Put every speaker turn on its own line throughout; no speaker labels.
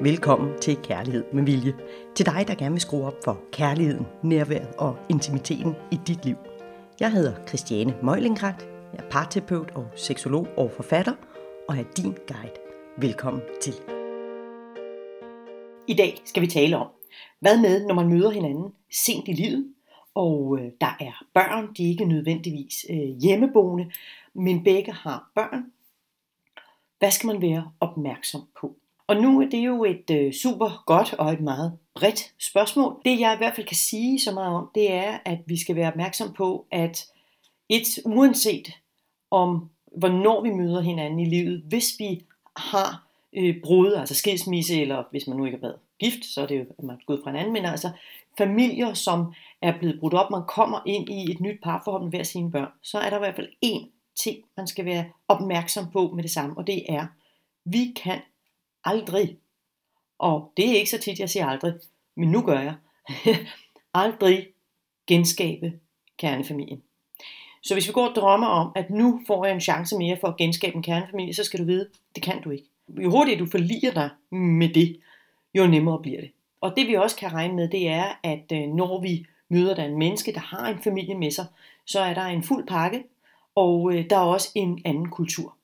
Velkommen til Kærlighed med Vilje. Til dig, der gerne vil skrue op for kærligheden, nærværet og intimiteten i dit liv. Jeg hedder Christiane Møjlingrat. Jeg er parterapeut og seksolog og forfatter, og er din guide. Velkommen til. I dag skal vi tale om, hvad med, når man møder hinanden sent i livet, og øh, der er børn, de er ikke nødvendigvis øh, hjemmeboende, men begge har børn. Hvad skal man være opmærksom på? Og nu er det jo et øh, super godt og et meget bredt spørgsmål. Det jeg i hvert fald kan sige så meget om, det er, at vi skal være opmærksom på, at et uanset om hvornår vi møder hinanden i livet, hvis vi har øh, brud, altså skilsmisse, eller hvis man nu ikke har været gift, så er det jo, at man er gået fra hinanden, men altså familier, som er blevet brudt op, man kommer ind i et nyt parforhold med hver sine børn, så er der i hvert fald én ting, man skal være opmærksom på med det samme, og det er, vi kan aldrig, og det er ikke så tit, jeg siger aldrig, men nu gør jeg, aldrig genskabe kernefamilien. Så hvis vi går og drømmer om, at nu får jeg en chance mere for at genskabe en kernefamilie, så skal du vide, det kan du ikke. Jo hurtigere du forliger dig med det, jo nemmere bliver det. Og det vi også kan regne med, det er, at øh, når vi møder der en menneske, der har en familie med sig, så er der en fuld pakke, og øh, der er også en anden kultur.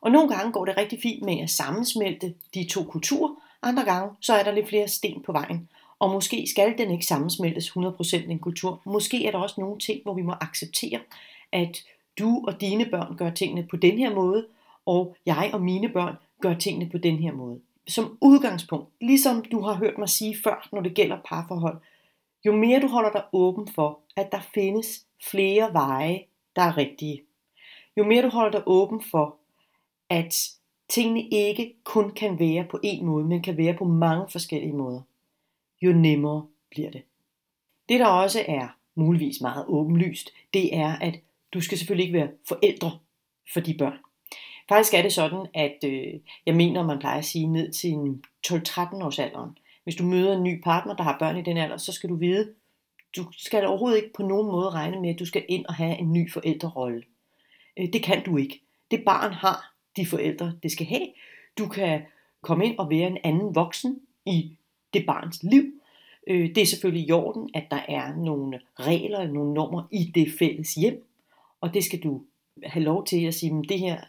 Og nogle gange går det rigtig fint med at sammensmelte de to kulturer, andre gange så er der lidt flere sten på vejen. Og måske skal den ikke sammensmeltes 100% en kultur. Måske er der også nogle ting, hvor vi må acceptere, at du og dine børn gør tingene på den her måde, og jeg og mine børn gør tingene på den her måde. Som udgangspunkt, ligesom du har hørt mig sige før, når det gælder parforhold, jo mere du holder dig åben for, at der findes flere veje, der er rigtige, jo mere du holder dig åben for, at tingene ikke kun kan være på en måde, men kan være på mange forskellige måder, jo nemmere bliver det. Det der også er muligvis meget åbenlyst, det er, at du skal selvfølgelig ikke være forældre for de børn. Faktisk er det sådan, at øh, jeg mener, man plejer at sige ned til 12-13 års alderen. Hvis du møder en ny partner, der har børn i den alder, så skal du vide, du skal overhovedet ikke på nogen måde regne med, at du skal ind og have en ny forældrerolle. Øh, det kan du ikke. Det barn har de forældre, det skal have. Du kan komme ind og være en anden voksen i det barns liv. Øh, det er selvfølgelig i orden, at der er nogle regler, nogle normer i det fælles hjem, og det skal du have lov til at sige, det her,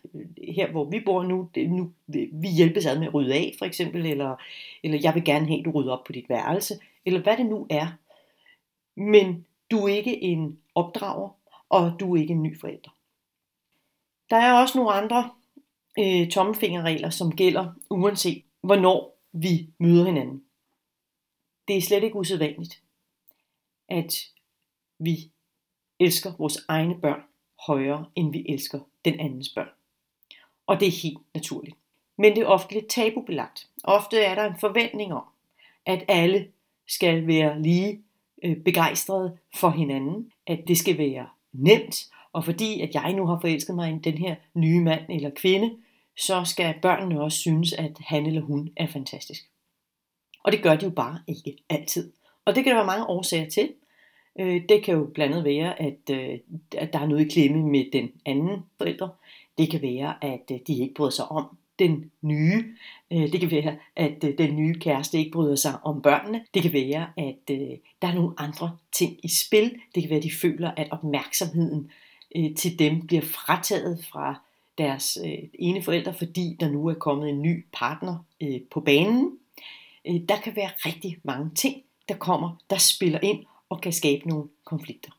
her hvor vi bor nu, det, nu vi hjælpes ad med at rydde af for eksempel, eller, eller jeg vil gerne have, at du rydder op på dit værelse, eller hvad det nu er. Men du er ikke en opdrager, og du er ikke en ny forælder. Der er også nogle andre øh, tommelfingerregler, som gælder uanset hvornår vi møder hinanden. Det er slet ikke usædvanligt, at vi elsker vores egne børn højere, end vi elsker den andens børn. Og det er helt naturligt. Men det er ofte lidt tabubelagt. Ofte er der en forventning om, at alle skal være lige øh, begejstrede for hinanden, at det skal være nemt, og fordi at jeg nu har forelsket mig i den her nye mand eller kvinde, så skal børnene også synes, at han eller hun er fantastisk. Og det gør de jo bare ikke altid. Og det kan der være mange årsager til. Øh, det kan jo blandt andet være, at, øh, at der er noget i klemme med den anden forælder. Det kan være, at øh, de ikke bryder sig om den nye. Det kan være, at den nye kæreste ikke bryder sig om børnene. Det kan være, at der er nogle andre ting i spil. Det kan være, at de føler, at opmærksomheden til dem bliver frataget fra deres øh, ene forældre, fordi der nu er kommet en ny partner øh, på banen. Øh, der kan være rigtig mange ting, der kommer, der spiller ind og kan skabe nogle konflikter.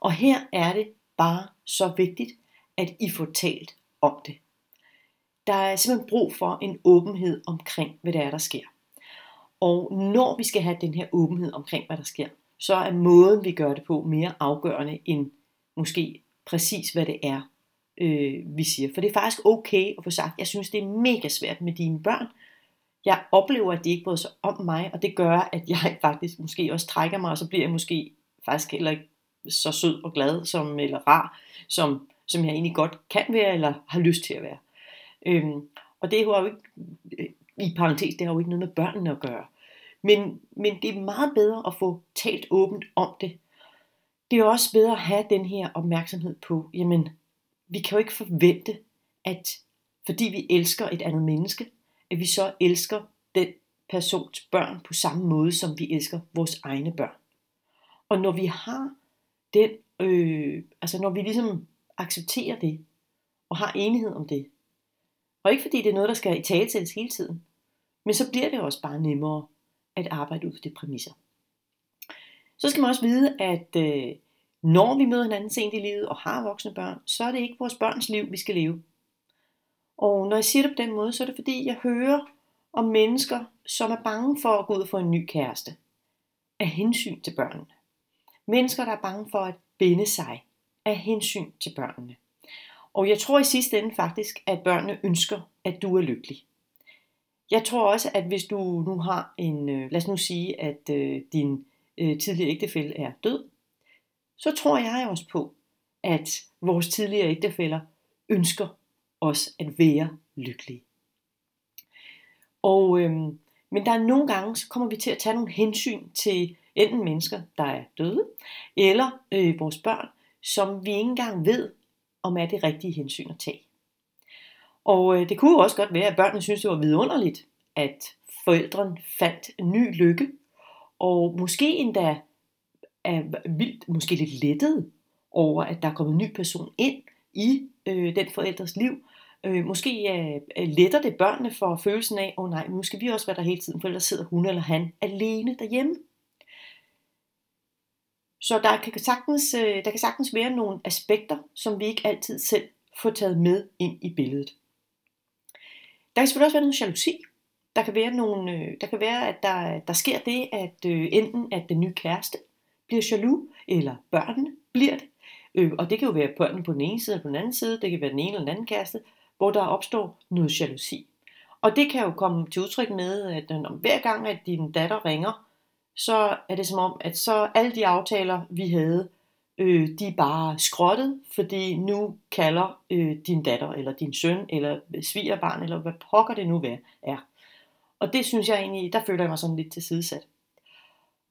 Og her er det bare så vigtigt, at I får talt om det. Der er simpelthen brug for en åbenhed omkring, hvad det er, der sker. Og når vi skal have den her åbenhed omkring, hvad der sker, så er måden, vi gør det på, mere afgørende end måske præcis, hvad det er, øh, vi siger. For det er faktisk okay at få sagt, jeg synes, det er mega svært med dine børn, jeg oplever, at de ikke bryder sig om mig, og det gør, at jeg faktisk måske også trækker mig, og så bliver jeg måske faktisk heller ikke så sød og glad, som, eller rar, som, som jeg egentlig godt kan være, eller har lyst til at være. Øhm, og det har jo ikke, øh, i parentes, det har jo ikke noget med børnene at gøre. Men, men det er meget bedre at få talt åbent om det. Det er også bedre at have den her opmærksomhed på, jamen, vi kan jo ikke forvente, at fordi vi elsker et andet menneske, at vi så elsker den persons børn på samme måde, som vi elsker vores egne børn. Og når vi har den, øh, altså når vi ligesom accepterer det, og har enighed om det, og ikke fordi det er noget, der skal i talesættes hele tiden, men så bliver det også bare nemmere at arbejde ud fra de præmisser. Så skal man også vide, at øh, når vi møder hinanden sent i livet og har voksne børn, så er det ikke vores børns liv, vi skal leve. Og når jeg siger det på den måde, så er det fordi, jeg hører om mennesker, som er bange for at gå ud for en ny kæreste. Af hensyn til børnene. Mennesker, der er bange for at binde sig af hensyn til børnene. Og jeg tror i sidste ende faktisk, at børnene ønsker, at du er lykkelig. Jeg tror også, at hvis du nu har en, øh, lad os nu sige, at øh, din øh, tidligere ægtefælle er død, så tror jeg også på, at vores tidligere ægtefæller ønsker os at være lykkelige. Og, øhm, men der er nogle gange, så kommer vi til at tage nogle hensyn til enten mennesker, der er døde, eller øh, vores børn, som vi ikke engang ved, om er det rigtige hensyn at tage. Og øh, det kunne jo også godt være, at børnene synes, det var vidunderligt, at forældrene fandt ny lykke, og måske endda er vildt, måske lidt lettet over, at der er kommet en ny person ind i øh, den forældres liv. Øh, måske øh, letter det børnene for følelsen af, åh oh, nej, nu skal vi også være der hele tiden, for ellers sidder hun eller han alene derhjemme. Så der kan, sagtens, øh, der kan sagtens være nogle aspekter, som vi ikke altid selv får taget med ind i billedet. Der kan selvfølgelig også være noget jalousi. Der kan være, nogle, øh, der kan være at der, der sker det, at øh, enten at den nye kæreste bliver jaloux, eller børnene bliver det. Øh, Og det kan jo være børnene på den ene side eller på den anden side, det kan være den ene eller den anden kæreste, hvor der opstår noget jalousi. Og det kan jo komme til udtryk med, at når hver gang, at din datter ringer, så er det som om, at så alle de aftaler, vi havde, øh, de er bare skrottet, fordi nu kalder øh, din datter, eller din søn, eller svigerbarn, eller hvad pokker det nu er. Og det synes jeg egentlig, der føler jeg mig sådan lidt tilsidesat.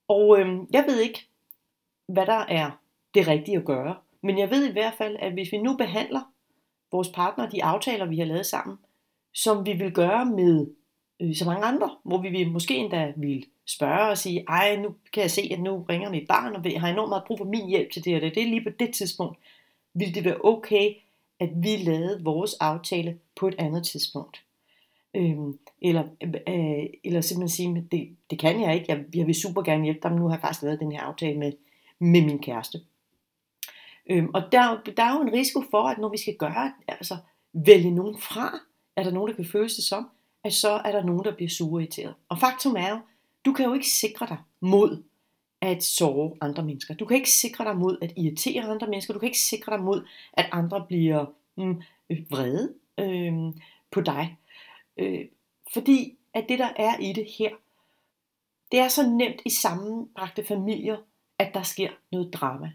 Og øh, jeg ved ikke, hvad der er det rigtige at gøre, men jeg ved i hvert fald, at hvis vi nu behandler vores partner, de aftaler, vi har lavet sammen, som vi vil gøre med øh, så mange andre, hvor vi vil måske endda vil spørge og sige, ej, nu kan jeg se, at nu ringer mit barn, og har enormt meget brug for min hjælp til det, og det er lige på det tidspunkt. Vil det være okay, at vi lavede vores aftale på et andet tidspunkt? Øhm, eller, øh, eller simpelthen sige, det, det kan jeg ikke, jeg, jeg vil super gerne hjælpe dig, men nu har jeg faktisk lavet den her aftale med, med min kæreste. Øhm, og der, der er jo en risiko for, at når vi skal gøre, altså vælge nogen fra, er der nogen, der kan føles det som, at så er der nogen, der bliver sure irriteret. Og faktum er jo, du kan jo ikke sikre dig mod at såre andre mennesker. Du kan ikke sikre dig mod at irritere andre mennesker. Du kan ikke sikre dig mod, at andre bliver mm, øh, vrede øh, på dig. Øh, fordi at det, der er i det her, det er så nemt i sammenbragte familier, at der sker noget drama.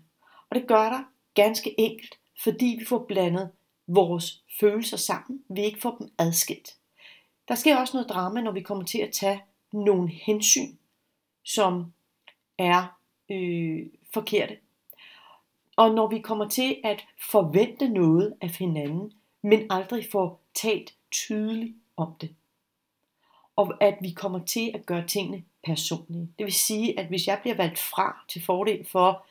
Og det gør der ganske enkelt, fordi vi får blandet vores følelser sammen. Vi ikke får dem adskilt. Der sker også noget drama, når vi kommer til at tage nogle hensyn, som er øh, forkerte. Og når vi kommer til at forvente noget af hinanden, men aldrig får talt tydeligt om det. Og at vi kommer til at gøre tingene personlige. Det vil sige, at hvis jeg bliver valgt fra til fordel for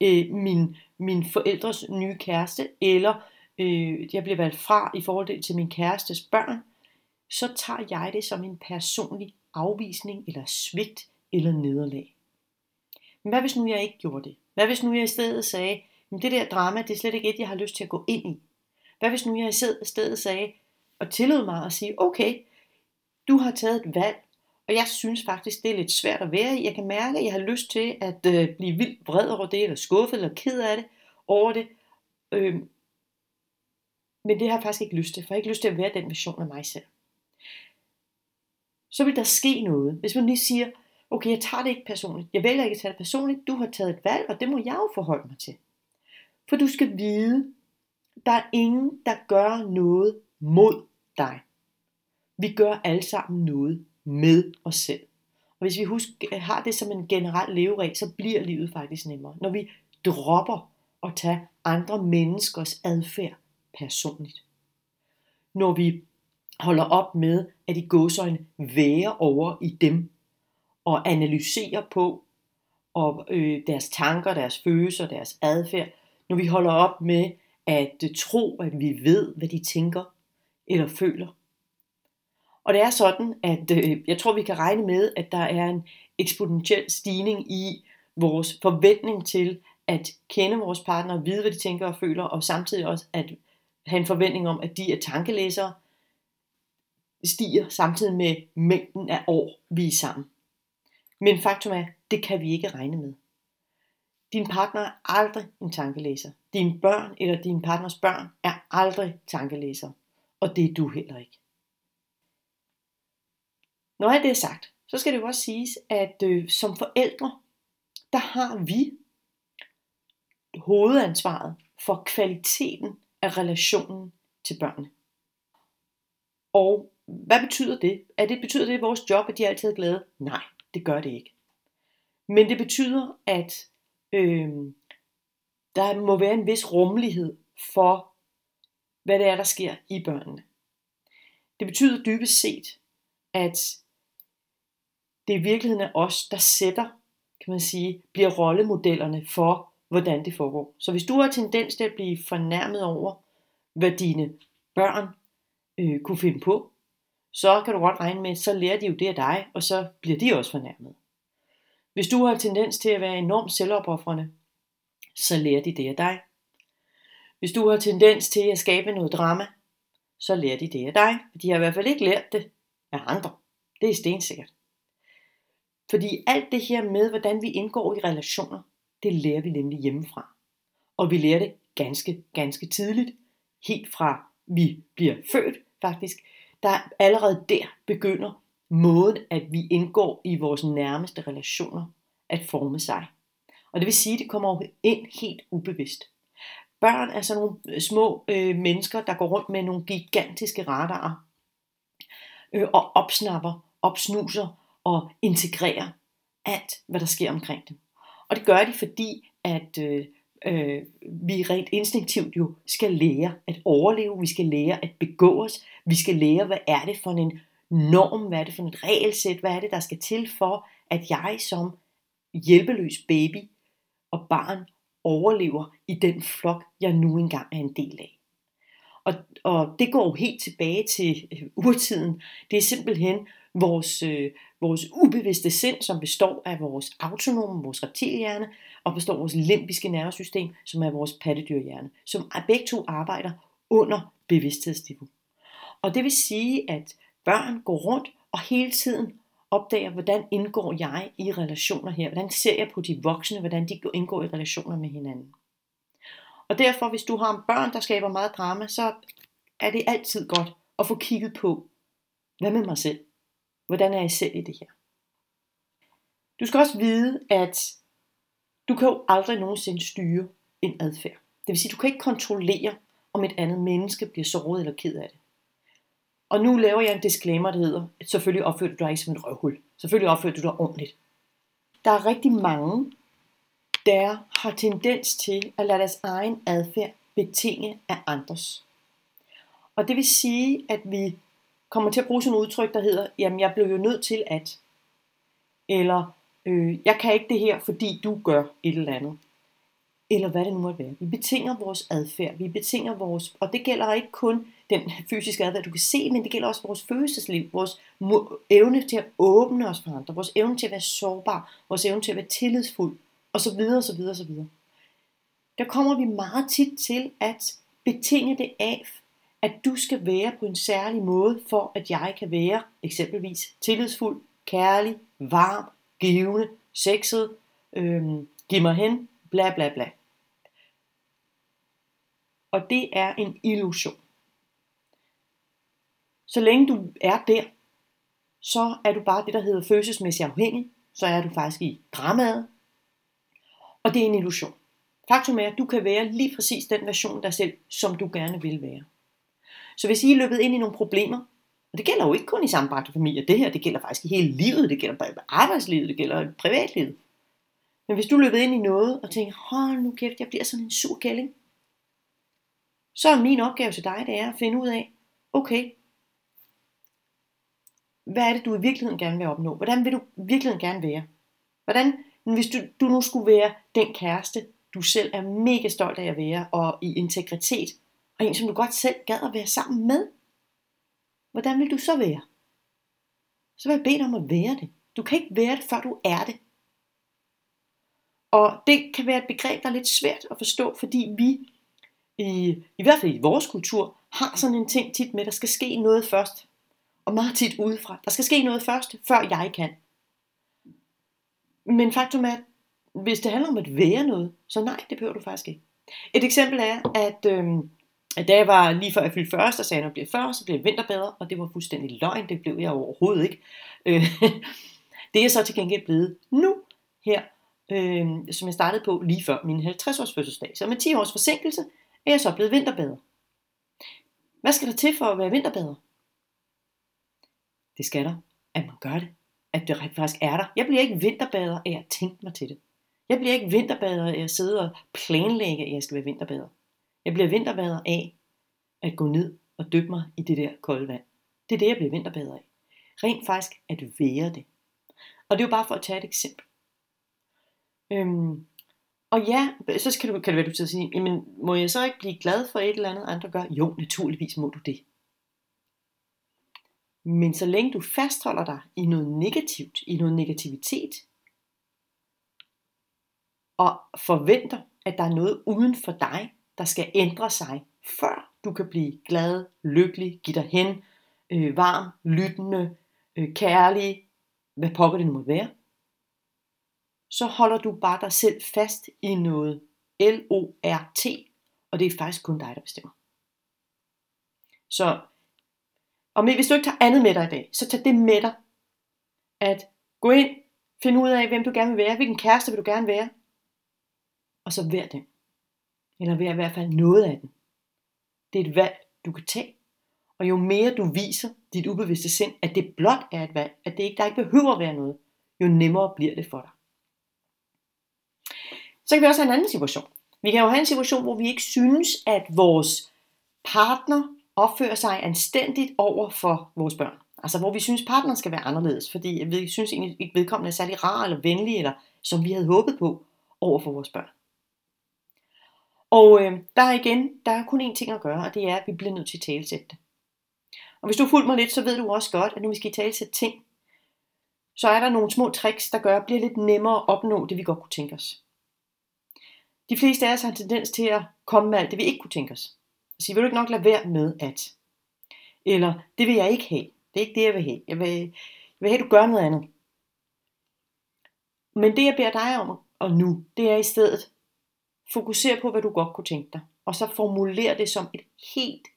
øh, min, min forældres nye kæreste, eller øh, jeg bliver valgt fra i forhold til min kærestes børn, så tager jeg det som en personlig afvisning eller svigt eller nederlag. Men hvad hvis nu jeg ikke gjorde det? Hvad hvis nu jeg i stedet sagde, men det der drama, det er slet ikke et, jeg har lyst til at gå ind i? Hvad hvis nu jeg i stedet sagde, og tillod mig at sige, okay, du har taget et valg, og jeg synes faktisk, det er lidt svært at være i. Jeg kan mærke, at jeg har lyst til at øh, blive vildt vred over det, eller skuffet, eller ked af det, over det. Øh, men det har jeg faktisk ikke lyst til, for jeg har ikke lyst til at være den version af mig selv så vil der ske noget. Hvis man lige siger, okay, jeg tager det ikke personligt. Jeg vælger ikke at tage det personligt. Du har taget et valg, og det må jeg jo forholde mig til. For du skal vide, der er ingen, der gør noget mod dig. Vi gør alle sammen noget med os selv. Og hvis vi husker, har det som en generel leveregel, så bliver livet faktisk nemmere. Når vi dropper at tage andre menneskers adfærd personligt. Når vi holder op med, at i gåsøjne være over i dem, og analyserer på og øh, deres tanker, deres følelser, deres adfærd, når vi holder op med at tro, at vi ved, hvad de tænker eller føler. Og det er sådan, at øh, jeg tror, vi kan regne med, at der er en eksponentiel stigning i vores forventning til at kende vores partner, vide, hvad de tænker og føler, og samtidig også at have en forventning om, at de er tankelæsere, stiger samtidig med mængden af år, vi er sammen. Men faktum er, det kan vi ikke regne med. Din partner er aldrig en tankelæser. Dine børn eller din partners børn er aldrig tankelæser. Og det er du heller ikke. Når alt det er sagt, så skal det jo også siges, at øh, som forældre, der har vi hovedansvaret for kvaliteten af relationen til børnene. Og hvad betyder det? Er det betyder det, at vores job, at de altid er glade? Nej, det gør det ikke. Men det betyder, at øh, der må være en vis rummelighed for, hvad det er, der sker i børnene. Det betyder dybest set, at det i virkeligheden er os, der sætter, kan man sige, bliver rollemodellerne for, hvordan det foregår. Så hvis du har tendens til at blive fornærmet over, hvad dine børn øh, kunne finde på, så kan du godt regne med, så lærer de jo det af dig, og så bliver de også fornærmet. Hvis du har tendens til at være enormt selvopoffrende, så lærer de det af dig. Hvis du har tendens til at skabe noget drama, så lærer de det af dig. De har i hvert fald ikke lært det af andre. Det er stensikkert. Fordi alt det her med, hvordan vi indgår i relationer, det lærer vi nemlig hjemmefra. Og vi lærer det ganske, ganske tidligt. Helt fra vi bliver født faktisk. Der allerede der begynder måden, at vi indgår i vores nærmeste relationer, at forme sig. Og det vil sige, at det kommer ind helt ubevidst. Børn er sådan nogle øh, små øh, mennesker, der går rundt med nogle gigantiske radarer øh, og opsnapper, opsnuser og integrerer alt, hvad der sker omkring dem. Og det gør de, fordi at øh, øh, vi rent instinktivt jo skal lære at overleve, vi skal lære at begå os, vi skal lære, hvad er det for en norm, hvad er det for et regelsæt, hvad er det, der skal til for, at jeg som hjælpeløs baby og barn overlever i den flok, jeg nu engang er en del af. Og, og det går jo helt tilbage til øh, urtiden. Det er simpelthen vores, øh, vores ubevidste sind, som består af vores autonome, vores reptilhjerne, og består af vores limbiske nervesystem, som er vores pattedyrhjerne, som begge to arbejder under bevidsthedsniveau. Og det vil sige, at børn går rundt og hele tiden opdager, hvordan indgår jeg i relationer her? Hvordan ser jeg på de voksne, hvordan de indgår i relationer med hinanden? Og derfor, hvis du har en børn, der skaber meget drama, så er det altid godt at få kigget på, hvad med mig selv? Hvordan er I selv i det her? Du skal også vide, at du kan jo aldrig nogensinde styre en adfærd. Det vil sige, du kan ikke kontrollere, om et andet menneske bliver såret eller ked af det. Og nu laver jeg en disclaimer, der hedder, at selvfølgelig opfører du dig ikke som et røvhul. Selvfølgelig opfører du dig ordentligt. Der er rigtig mange, der har tendens til at lade deres egen adfærd betinge af andres. Og det vil sige, at vi kommer til at bruge sådan et udtryk, der hedder, jamen jeg blev jo nødt til at, eller øh, jeg kan ikke det her, fordi du gør et eller andet eller hvad det nu måtte være. Vi betinger vores adfærd, vi betinger vores, og det gælder ikke kun den fysiske adfærd, du kan se, men det gælder også vores følelsesliv, vores evne til at åbne os for andre, vores evne til at være sårbar, vores evne til at være tillidsfuld, og så videre, så videre, så videre. Der kommer vi meget tit til at betinge det af, at du skal være på en særlig måde, for at jeg kan være eksempelvis tillidsfuld, kærlig, varm, givende, sexet, øhm, giv mig hen, bla bla bla. Og det er en illusion. Så længe du er der, så er du bare det, der hedder følelsesmæssigt afhængig. Så er du faktisk i dramaet. Og det er en illusion. Faktum er, at du kan være lige præcis den version af dig selv, som du gerne vil være. Så hvis I er løbet ind i nogle problemer, og det gælder jo ikke kun i sammenbragte familier, det her, det gælder faktisk i hele livet, det gælder bare arbejdslivet, det gælder privatlivet. Men hvis du er løbet ind i noget og tænker, hold nu kæft, jeg bliver sådan en sur kælling, så er min opgave til dig, det er at finde ud af, okay, hvad er det, du i virkeligheden gerne vil opnå? Hvordan vil du i virkeligheden gerne være? Hvordan, hvis du, du nu skulle være den kæreste, du selv er mega stolt af at være, og i integritet, og en, som du godt selv gad at være sammen med, hvordan vil du så være? Så vil jeg bede dig om at være det. Du kan ikke være det, før du er det. Og det kan være et begreb, der er lidt svært at forstå, fordi vi, i, i hvert fald i vores kultur, har sådan en ting tit med, at der skal ske noget først. Og meget tit udefra. Der skal ske noget først, før jeg kan. Men faktum er, at hvis det handler om at være noget, så nej, det behøver du faktisk ikke. Et eksempel er, at, øhm, da jeg var lige før jeg fyldte 40, så sagde jeg, når jeg bliver 40, så bliver jeg vinterbedre, og det var fuldstændig løgn, det blev jeg overhovedet ikke. Øh, det er så til gengæld blevet nu, her, øh, som jeg startede på lige før min 50-års fødselsdag. Så med 10 års forsinkelse er jeg så blevet vinterbader. Hvad skal der til for at være vinterbader? Det skal der, at man gør det. At det faktisk er der. Jeg bliver ikke vinterbader af at tænke mig til det. Jeg bliver ikke vinterbader af at sidde og planlægge, at jeg skal være vinterbader. Jeg bliver vinterbader af at gå ned og dykke mig i det der kolde vand. Det er det, jeg bliver vinterbader af. Rent faktisk at være det. Og det er jo bare for at tage et eksempel. Øhm, og ja, så kan, du, kan det være, du til at sige, jamen, må jeg så ikke blive glad for et eller andet, andre gør? Jo, naturligvis må du det. Men så længe du fastholder dig i noget negativt, i noget negativitet, og forventer, at der er noget uden for dig, der skal ændre sig, før du kan blive glad, lykkelig, give dig hen, øh, varm, lyttende, øh, kærlig, hvad pokker det nu må være, så holder du bare dig selv fast i noget L-O-R-T, og det er faktisk kun dig, der bestemmer. Så og hvis du ikke tager andet med dig i dag, så tag det med dig, at gå ind, finde ud af, hvem du gerne vil være, hvilken kæreste vil du gerne være, og så vær den. Eller vær i hvert fald noget af den. Det er et valg, du kan tage. Og jo mere du viser dit ubevidste sind, at det blot er et valg, at det ikke, der ikke behøver at være noget, jo nemmere bliver det for dig. Så kan vi også have en anden situation. Vi kan jo have en situation, hvor vi ikke synes, at vores partner opfører sig anstændigt over for vores børn. Altså hvor vi synes, partneren skal være anderledes, fordi vi synes egentlig ikke vedkommende er særlig rar eller venlig, eller som vi havde håbet på over for vores børn. Og øh, der er igen, der er kun én ting at gøre, og det er, at vi bliver nødt til at talesætte det. Og hvis du fulgte mig lidt, så ved du også godt, at når vi skal talesætte ting, så er der nogle små tricks, der gør, at det bliver lidt nemmere at opnå det, vi godt kunne tænke os. De fleste af os har en tendens til at komme med alt det, vi ikke kunne tænke os. Og sige, vil du ikke nok lade være med at? Eller, det vil jeg ikke have. Det er ikke det, jeg vil have. Jeg vil, jeg vil have, at du gør noget andet. Men det, jeg beder dig om og nu, det er i stedet, Fokuser på, hvad du godt kunne tænke dig. Og så formuler det som et helt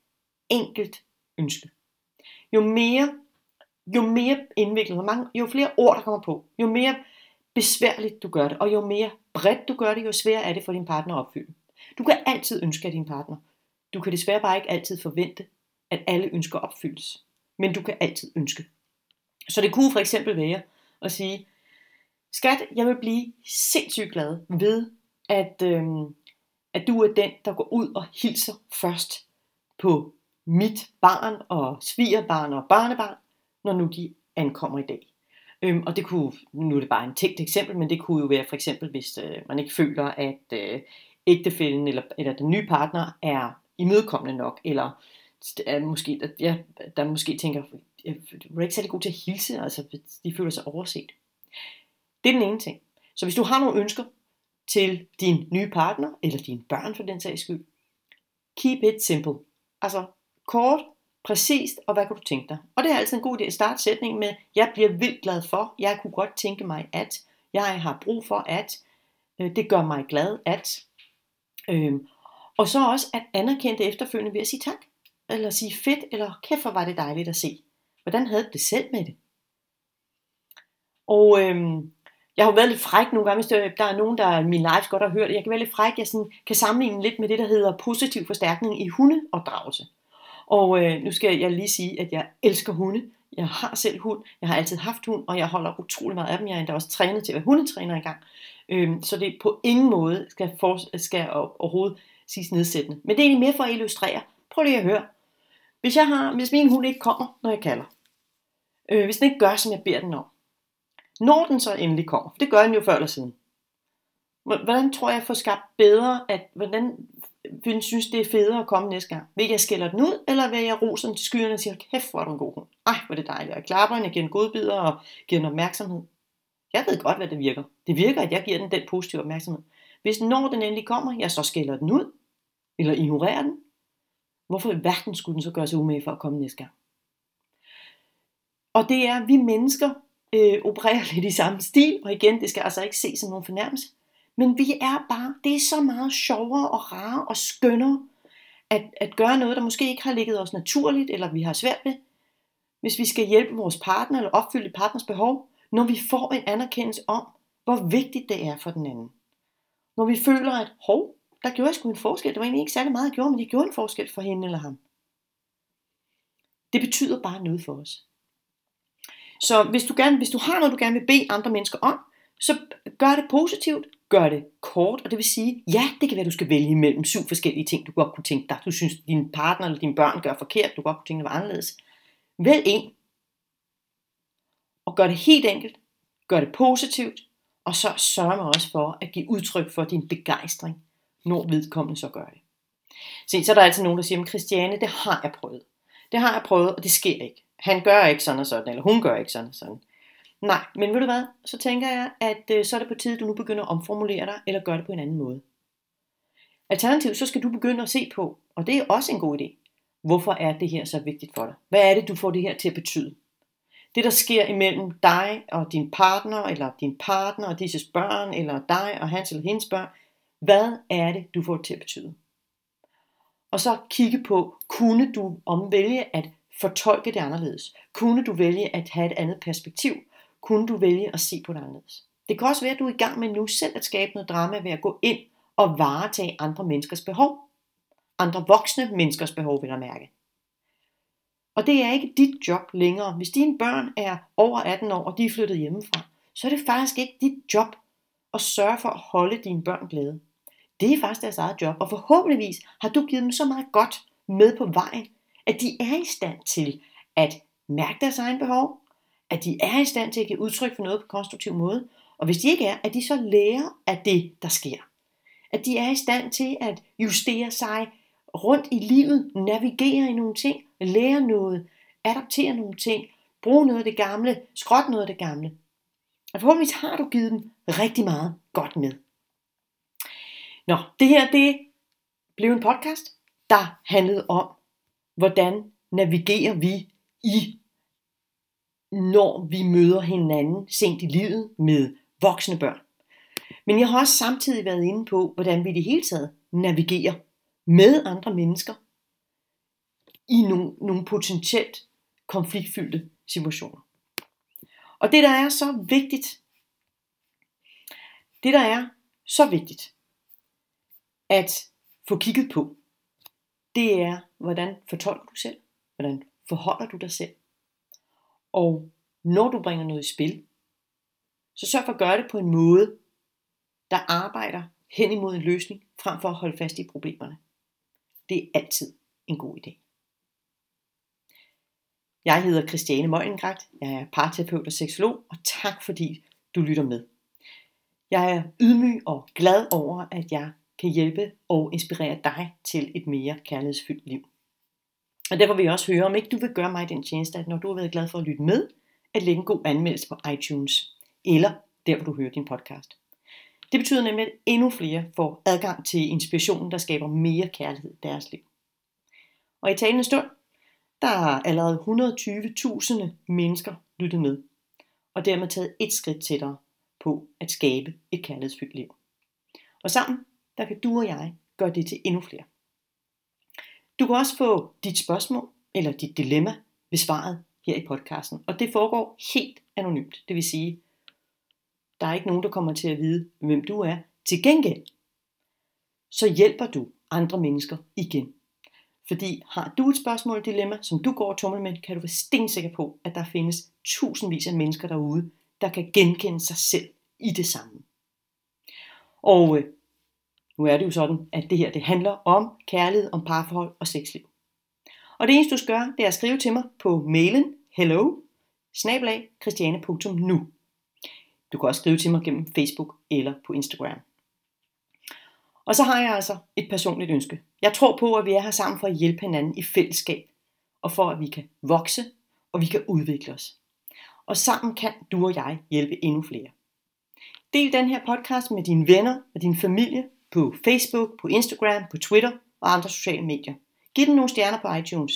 enkelt ønske. Jo mere, jo mere indviklet, mange, jo flere ord, der kommer på, jo mere besværligt du gør det, og jo mere bredt du gør det, jo sværere er det for din partner at opfylde. Du kan altid ønske af din partner. Du kan desværre bare ikke altid forvente, at alle ønsker opfyldes. Men du kan altid ønske. Så det kunne for eksempel være at sige, skat, jeg vil blive sindssygt glad ved, at, øh, at du er den, der går ud og hilser først på mit barn og svigerbarn og barnebarn, når nu de ankommer i dag. Øhm, og det kunne, nu er det bare en tænkt eksempel, men det kunne jo være for eksempel, hvis øh, man ikke føler, at øh, ægtefælden eller, eller den nye partner er imødekommende nok, eller er måske, at ja, der måske tænker, øh, jeg er ikke særlig god til at hilse, altså de føler sig overset. Det er den ene ting. Så hvis du har nogle ønsker til din nye partner, eller dine børn for den sags skyld, keep it simple. Altså kort, præcist, og hvad kan du tænke dig? Og det er altid en god idé at starte sætningen med, jeg bliver vildt glad for, jeg kunne godt tænke mig at, jeg har brug for at, øh, det gør mig glad at. Øhm, og så også at anerkende det efterfølgende ved at sige tak, eller sige fedt, eller kæft hvor var det dejligt at se. Hvordan havde du det selv med det? Og øhm, jeg har jo været lidt fræk nogle gange, hvis der er nogen, der min life godt har hørt Jeg kan være lidt fræk, jeg sådan, kan sammenligne lidt med det, der hedder positiv forstærkning i hundeopdragelse. Og øh, nu skal jeg lige sige, at jeg elsker hunde. Jeg har selv hund, jeg har altid haft hund, og jeg holder utrolig meget af dem. Jeg er endda også trænet til at være hundetræner engang. Øhm, så det på ingen måde skal, for, skal overhovedet siges nedsættende. Men det er egentlig mere for at illustrere. Prøv lige at høre. Hvis, jeg har, hvis min hund ikke kommer, når jeg kalder, øh, hvis den ikke gør, som jeg beder den om. Når den så endelig kommer, for det gør den jo før eller siden, hvordan tror jeg får skabt bedre, at hvordan vil den synes, det er federe at komme næste gang? Vil jeg skælder den ud, eller vil jeg rose den til skyerne og sige, kæft, hvor er du en god hund. Ej, hvor er det dejligt. Jeg klapper den, jeg giver den godbidder og giver den opmærksomhed. Jeg ved godt, hvad det virker. Det virker, at jeg giver den den positive opmærksomhed. Hvis når den endelig kommer, jeg så skælder den ud, eller ignorerer den, hvorfor i verden skulle den så gøre sig umage for at komme næste gang? Og det er, at vi mennesker øh, opererer lidt i samme stil, og igen, det skal altså ikke ses som nogen fornærmelse. Men vi er bare, det er så meget sjovere og rarere og skønnere, at, at gøre noget, der måske ikke har ligget os naturligt, eller vi har svært ved, hvis vi skal hjælpe vores partner, eller opfylde partners behov, når vi får en anerkendelse om, hvor vigtigt det er for den anden. Når vi føler, at hov, der gjorde jeg sgu en forskel. Det var egentlig ikke særlig meget, jeg gjorde, men det gjorde en forskel for hende eller ham. Det betyder bare noget for os. Så hvis du, gerne, hvis du har noget, du gerne vil bede andre mennesker om, så gør det positivt, gør det kort, og det vil sige, ja, det kan være, du skal vælge mellem syv forskellige ting, du godt kunne tænke dig. Du synes, din partner eller dine børn gør forkert, du godt kunne tænke dig var anderledes. Vælg en, og gør det helt enkelt, gør det positivt, og så sørg mig også for at give udtryk for din begejstring, når vedkommende så gør det. Se, så er der altid nogen, der siger, men Christiane, det har jeg prøvet. Det har jeg prøvet, og det sker ikke. Han gør ikke sådan og sådan, eller hun gør ikke sådan og sådan. Nej, men ved du hvad, så tænker jeg, at øh, så er det på tide, at du nu begynder at omformulere dig, eller gøre det på en anden måde. Alternativt, så skal du begynde at se på, og det er også en god idé, hvorfor er det her så vigtigt for dig? Hvad er det, du får det her til at betyde? Det, der sker imellem dig og din partner, eller din partner og disses børn, eller dig og hans eller hendes børn, hvad er det, du får det til at betyde? Og så kigge på, kunne du omvælge at fortolke det anderledes? Kunne du vælge at have et andet perspektiv? Kunne du vælge at se på det anderledes? Det kan også være, at du er i gang med nu selv at skabe noget drama ved at gå ind og varetage andre menneskers behov. Andre voksne menneskers behov, vil jeg mærke. Og det er ikke dit job længere. Hvis dine børn er over 18 år, og de er flyttet hjemmefra, så er det faktisk ikke dit job at sørge for at holde dine børn glade. Det er faktisk deres eget job, og forhåbentligvis har du givet dem så meget godt med på vejen, at de er i stand til at mærke deres egen behov, at de er i stand til at give udtryk for noget på konstruktiv måde, og hvis de ikke er, at de så lærer af det, der sker. At de er i stand til at justere sig rundt i livet, navigere i nogle ting, lære noget, adaptere nogle ting, bruge noget af det gamle, skrotte noget af det gamle. Og forhåbentlig har du givet dem rigtig meget godt med. Nå, det her det blev en podcast, der handlede om, hvordan navigerer vi i, når vi møder hinanden sent i livet med voksne børn. Men jeg har også samtidig været inde på, hvordan vi i det hele taget navigerer med andre mennesker i nogle, nogle potentielt konfliktfyldte situationer. Og det der er så vigtigt, det der er så vigtigt at få kigget på, det er, hvordan fortolker du selv, hvordan forholder du dig selv, og når du bringer noget i spil, så sørg for at gøre det på en måde, der arbejder hen imod en løsning, frem for at holde fast i problemerne. Det er altid en god idé. Jeg hedder Christiane Møgengrægt, jeg er parterapeut og seksolog, og tak fordi du lytter med. Jeg er ydmyg og glad over, at jeg kan hjælpe og inspirere dig til et mere kærlighedsfyldt liv. Og derfor vil jeg også høre, om ikke du vil gøre mig den tjeneste, at når du har været glad for at lytte med, at lægge en god anmeldelse på iTunes, eller der hvor du hører din podcast. Det betyder nemlig, at endnu flere får adgang til inspirationen, der skaber mere kærlighed i deres liv. Og i talende stund, der har allerede 120.000 mennesker lyttet med, og dermed taget et skridt tættere på at skabe et kærlighedsfyldt liv. Og sammen, der kan du og jeg gøre det til endnu flere. Du kan også få dit spørgsmål eller dit dilemma besvaret her i podcasten, og det foregår helt anonymt. Det vil sige, der er ikke nogen, der kommer til at vide, hvem du er. Til gengæld, så hjælper du andre mennesker igen. Fordi har du et spørgsmål eller dilemma, som du går og tumler med, kan du være stensikker på, at der findes tusindvis af mennesker derude, der kan genkende sig selv i det samme. Og øh, nu er det jo sådan, at det her det handler om kærlighed, om parforhold og sexliv. Og det eneste du skal gøre, det er at skrive til mig på mailen hello christiane.nu. Du kan også skrive til mig gennem Facebook eller på Instagram. Og så har jeg altså et personligt ønske. Jeg tror på, at vi er her sammen for at hjælpe hinanden i fællesskab, og for at vi kan vokse, og vi kan udvikle os. Og sammen kan du og jeg hjælpe endnu flere. Del den her podcast med dine venner og din familie på Facebook, på Instagram, på Twitter og andre sociale medier. Giv den nogle stjerner på iTunes.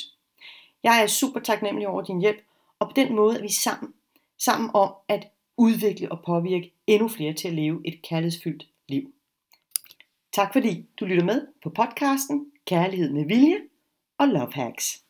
Jeg er super taknemmelig over din hjælp, og på den måde er vi sammen, sammen om at udvikle og påvirke endnu flere til at leve et kærlighedsfyldt liv. Tak fordi du lytter med på podcasten Kærlighed med Vilje og Love Hacks.